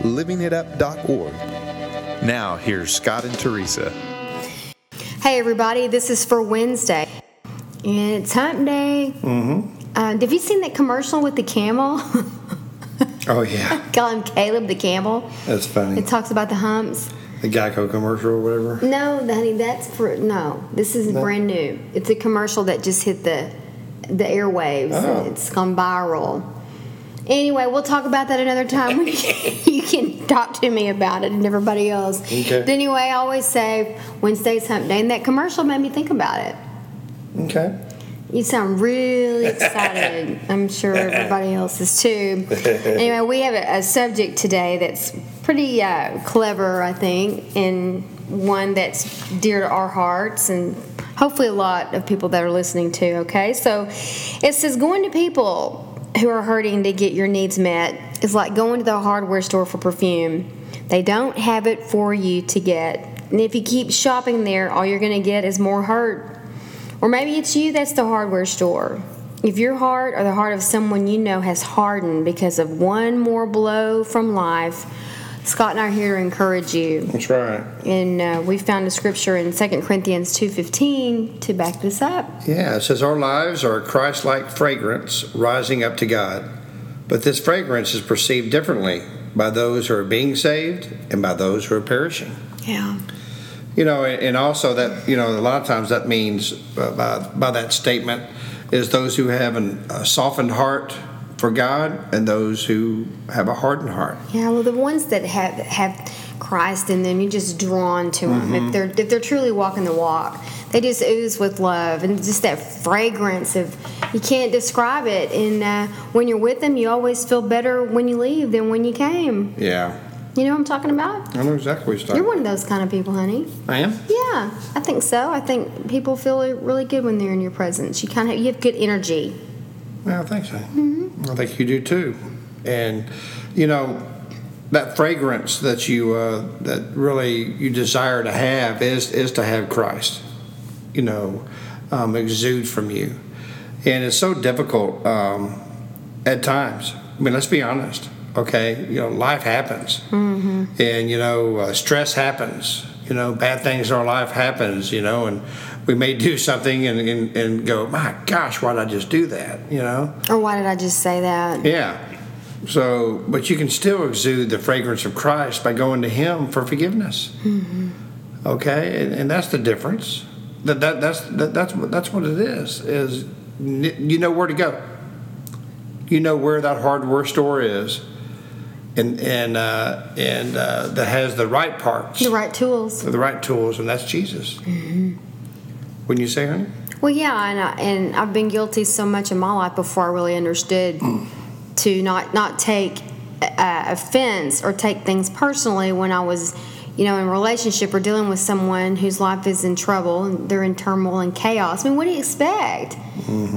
livingitup.org. Now, here's Scott and Teresa. Hey, everybody, this is for Wednesday. And it's hump day. Mm-hmm. Uh, have you seen that commercial with the camel? Oh yeah, Call him Caleb the camel. that's funny. It talks about the humps. The Geico commercial or whatever. No, honey, that's for no. This is No. brand new. It's a commercial that just hit the the airwaves. Oh. It's gone viral. Anyway, we'll talk about that another time. you can talk to me about it and everybody else. Okay. But anyway, I always say Wednesday's hump day, and that commercial made me think about it. Okay. You sound really excited. I'm sure everybody else is too. Anyway, we have a, a subject today that's pretty uh, clever, I think, and one that's dear to our hearts and hopefully a lot of people that are listening to. Okay, so it says going to people who are hurting to get your needs met is like going to the hardware store for perfume. They don't have it for you to get. And if you keep shopping there, all you're going to get is more hurt. Or maybe it's you that's the hardware store. If your heart or the heart of someone you know has hardened because of one more blow from life, Scott and I are here to encourage you. That's right. And uh, we found a scripture in 2 Corinthians 2.15 to back this up. Yeah, it says our lives are a Christ-like fragrance rising up to God, but this fragrance is perceived differently by those who are being saved and by those who are perishing. Yeah. You know, and also that you know a lot of times that means uh, by by that statement is those who have an, a softened heart for God and those who have a hardened heart. Yeah, well, the ones that have have Christ in them, you're just drawn to them. If they're if they're truly walking the walk, they just ooze with love and just that fragrance of you can't describe it. And uh, when you're with them, you always feel better when you leave than when you came. Yeah, You know what I'm talking about? I know exactly what you're talking. You're one of those kind of people, honey. I am. Yeah, I think so. I think people feel really good when they're in your presence. You kind of you have good energy. Well, I think so. I think you do too. And you know that fragrance that you uh, that really you desire to have is is to have Christ. You know, um, exude from you, and it's so difficult um, at times. I mean, let's be honest. Okay, you know, life happens, and you know, uh, stress happens. You know, bad things in our life happens. You know, and we may do something and, and, and go, my gosh, why did I just do that? You know, Or why did I just say that? yeah. So, but you can still exude the fragrance of Christ by going to Him for forgiveness. Mm-hmm. Okay, and, and that's the difference. That, that that's that, that's what that's what it is. Is you know where to go. You know where that hardware store is, and and uh, and uh, that has the right parts, The right tools. the right tools, and that's Jesus. Wouldn't you say, honey? Well, yeah, and, I, and I've been guilty so much in my life before I really understood to not not take uh, offense or take things personally when I was, you know, in a relationship or dealing with someone whose life is in trouble and they're in turmoil and chaos. I mean, what do you expect?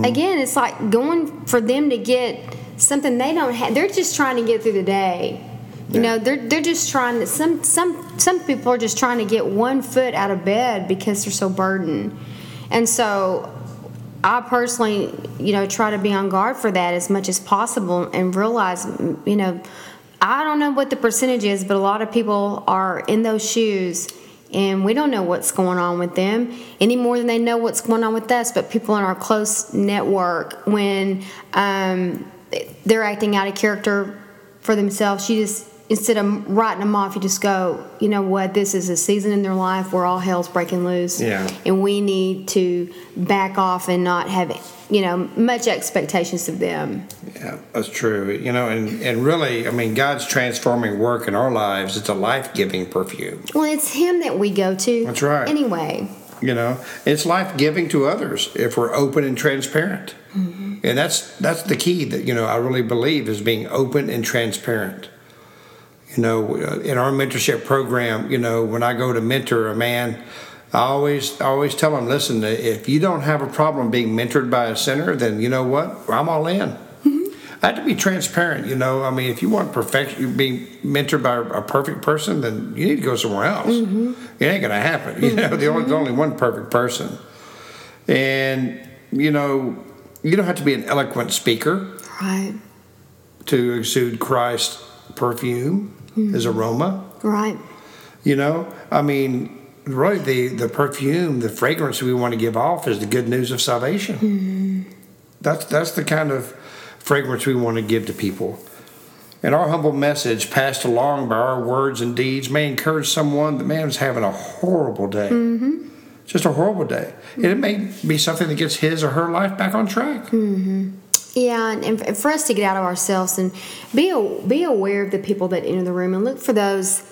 Again, it's like going for them to get something they don't have. They're just trying to get through the day. You know, they're they're just trying to some some some people are just trying to get one foot out of bed because they're so burdened. And so I personally, you know, try to be on guard for that as much as possible and realize, you know, I don't know what the percentage is, but a lot of people are in those shoes and we don't know what's going on with them any more than they know what's going on with us. But people in our close network, when um, they're acting out of character for themselves, you just instead of writing them off, you just go, you know what, this is a season in their life where all hell's breaking loose. Yeah. And we need to back off and not have, you know, much expectations of them. Yeah, that's true. You know, and, and really, I mean, God's transforming work in our lives. It's a life giving perfume. Well, it's Him that we go to. That's right. Anyway. You know, it's life giving to others if we're open and transparent. Mm-hmm. And that's that's the key that you know I really believe is being open and transparent. You know, uh, in our mentorship program, you know, when I go to mentor a man, I always I always tell them, listen, if you don't have a problem being mentored by a sinner, then you know what, I'm all in. Mm-hmm. I have to be transparent, you know. I mean, if you want perfection, being mentored by a perfect person, then you need to go somewhere else. Mm-hmm. It ain't gonna happen. You know, only, mm-hmm. there's only one perfect person, and you know, you don't have to be an eloquent speaker Right. to exude Christ's perfume, His mm-hmm. aroma. Right. You know, I mean, really, the the perfume, the fragrance we want to give off is the good news of salvation. Mm-hmm. That's that's the kind of fragrance we want to give to people. And our humble message, passed along by our words and deeds, may encourage someone that man is having a horrible day, mm-hmm. Just a horrible day, and it may be something that gets his or her life back on track. Yeah, and, and for us to get out of ourselves and be be aware of the people that enter the room and look for those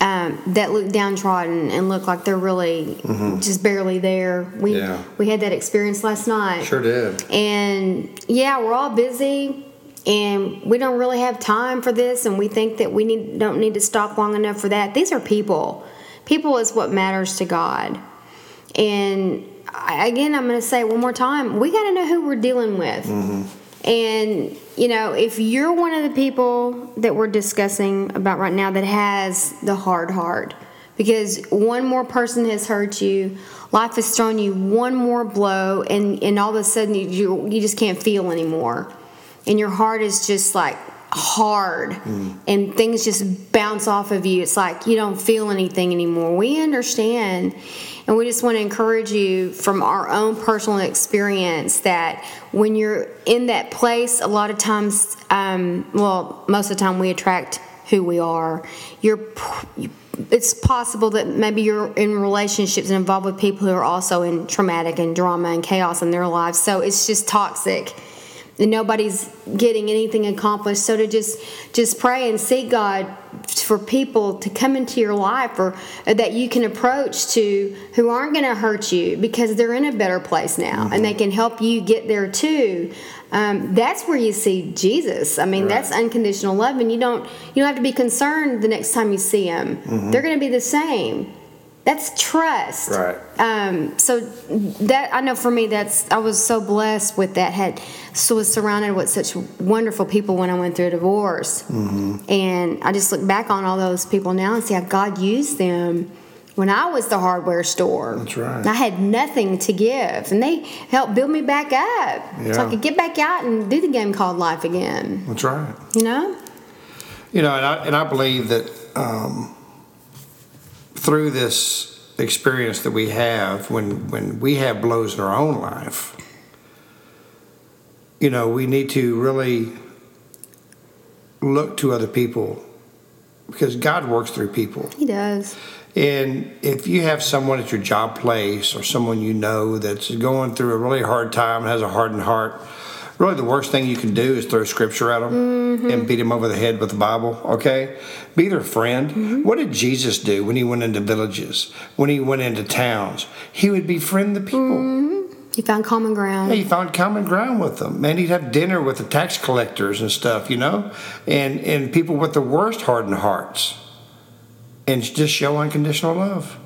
um, that look downtrodden and look like they're really just barely there. We Mm-hmm. Yeah. we had that experience last night. Sure did. And yeah, we're all busy and we don't really have time for this and we think that we need don't need to stop long enough for that. These are people. People is what matters to God. And I, again, I'm going to say one more time, we got to know who we're dealing with. Mm-hmm. And you know, if you're one of the people that we're discussing about right now that has the hard heart, because one more person has hurt you, life has thrown you one more blow, and and all of a sudden you you, you just can't feel anymore, and your heart is just like hard. Mm. And things just bounce off of you. It's like you don't feel anything anymore. We understand and we just want to encourage you from our own personal experience that when you're in that place a lot of times um, well most of the time we attract who we are. You're it's possible that maybe you're in relationships and involved with people who are also in traumatic and drama and chaos in their lives. So it's just toxic. And nobody's getting anything accomplished. So to just just pray and seek god for people to come into your life or uh, that you can approach to who aren't going to hurt you because they're in a better place now and they mm-hmm. can help you get there too. Um, that's where you see jesus. I mean that's unconditional love and you don't you don't have to be concerned the next time you see him. Mm-hmm. They're going to be the same that's trust Right. um, so that I know for me, that's I was so blessed with that. Had so was surrounded with such wonderful people when I went through a divorce, Mm-hmm. and I just look back on all those people now and see how God used them. When I was the hardware store, That's right. I had nothing to give, and they helped build me back up, so I could get back out and do the game called life again. That's right. You know? You know, and I, and I believe that um, through this experience that we have, when, when we have blows in our own life, you know, we need to really look to other people because God works through people. He does. And if you have someone at your job place or someone you know that's going through a really hard time and has a hardened heart, really the worst thing you can do is throw scripture at them mm-hmm. Mm-hmm. and beat him over the head with the Bible, okay? Be their friend. Mm-hmm. What did Jesus do when he went into villages, when he went into towns? He would befriend the people. Mm-hmm. He found common ground. He found common ground with them. Man, he'd have dinner with the tax collectors and stuff, you know, and and people with the worst hardened hearts, and just show unconditional love.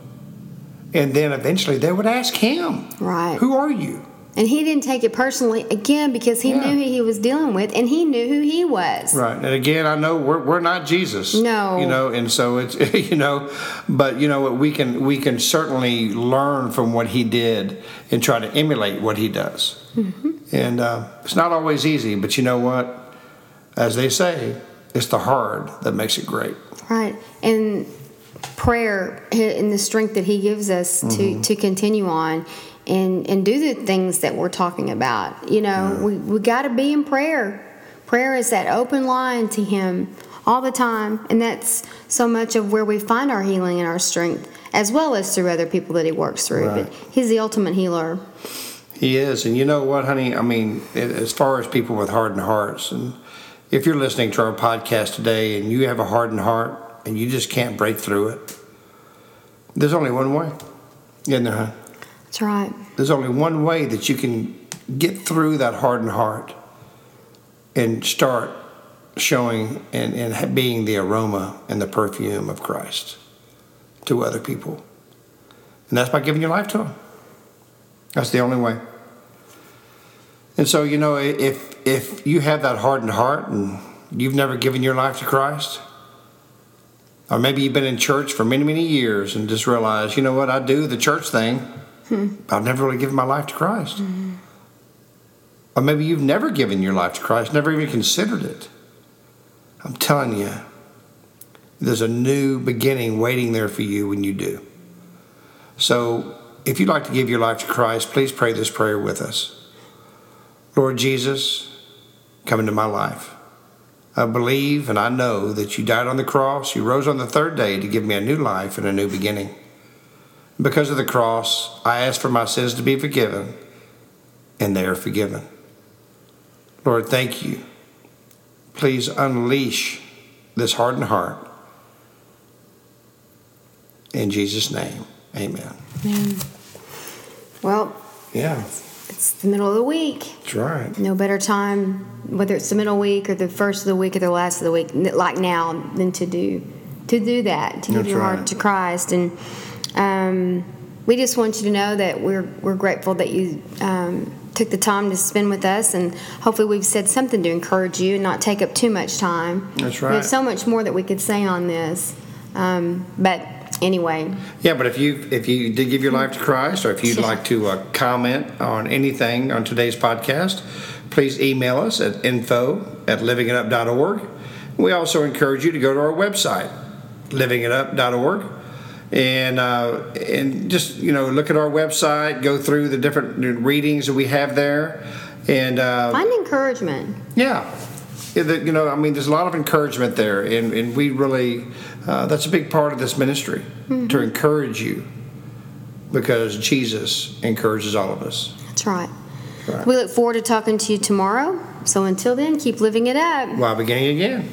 And then eventually they would ask him, Right. Who are you?" And he didn't take it personally again because he Yeah. knew who he was dealing with and he knew who he was. Right. And again, I know we're, we're not Jesus. No. You know, and so it's you know, but you know what we can we can certainly learn from what he did and try to emulate what he does. Mm-hmm. And uh, it's not always easy, but you know what? As they say, it's the hard that makes it great. Right. And prayer and the strength that he gives us to, mm-hmm. to continue on and, and do the things that we're talking about. You know, we, we got to be in prayer. Prayer is that open line to him all the time. And that's so much of where we find our healing and our strength, as well as through other people that he works through. Right. But he's the ultimate healer. He is, and you know what, honey? I mean, as far as people with hardened hearts, and if you're listening to our podcast today and you have a hardened heart and you just can't break through it, there's only one way. Isn't there, huh? That's right. There's only one way that you can get through that hardened heart and start showing and, and being the aroma and the perfume of Christ to other people. And that's by giving your life to Him. That's the only way. And so, you know, if if you have that hardened heart and you've never given your life to Christ, or maybe you've been in church for many, many years and just realized, you know what, I do the church thing, hmm. I've never really given my life to Christ. Mm-hmm. Or maybe you've never given your life to Christ, never even considered it. I'm telling you, there's a new beginning waiting there for you when you do. So, if you'd like to give your life to Christ, please pray this prayer with us. Lord Jesus, come into my life. I believe and I know that you died on the cross, you rose on the third day to give me a new life and a new beginning. Because of the cross, I ask for my sins to be forgiven, and they are forgiven. Lord, thank you. Please unleash this hardened heart. In Jesus' name, amen. Amen. Well, yeah. It's the middle of the week. That's right. No better time, whether it's the middle week or the first of the week or the last of the week, like now, than to do to do that, to give your right. heart to Christ. And um, we just want you to know that we're we're grateful that you um, took the time to spend with us, and hopefully we've said something to encourage you and not take up too much time. That's right. Have so much more that we could say on this, um, but anyway. Yeah, but if you if you did give your life to Christ, or if you'd like to uh, comment on anything on today's podcast, please email us at info at livingitup.org. We also encourage you to go to our website, livingitup.org, and uh, and just you know look at our website, go through the different readings that we have there, and uh, find encouragement. Yeah. You know, I mean, there's a lot of encouragement there, and, and we really uh, that's a big part of this ministry mm-hmm. to encourage you because Jesus encourages all of us. That's right. right. We look forward to talking to you tomorrow. So until then, keep living it up while beginning again.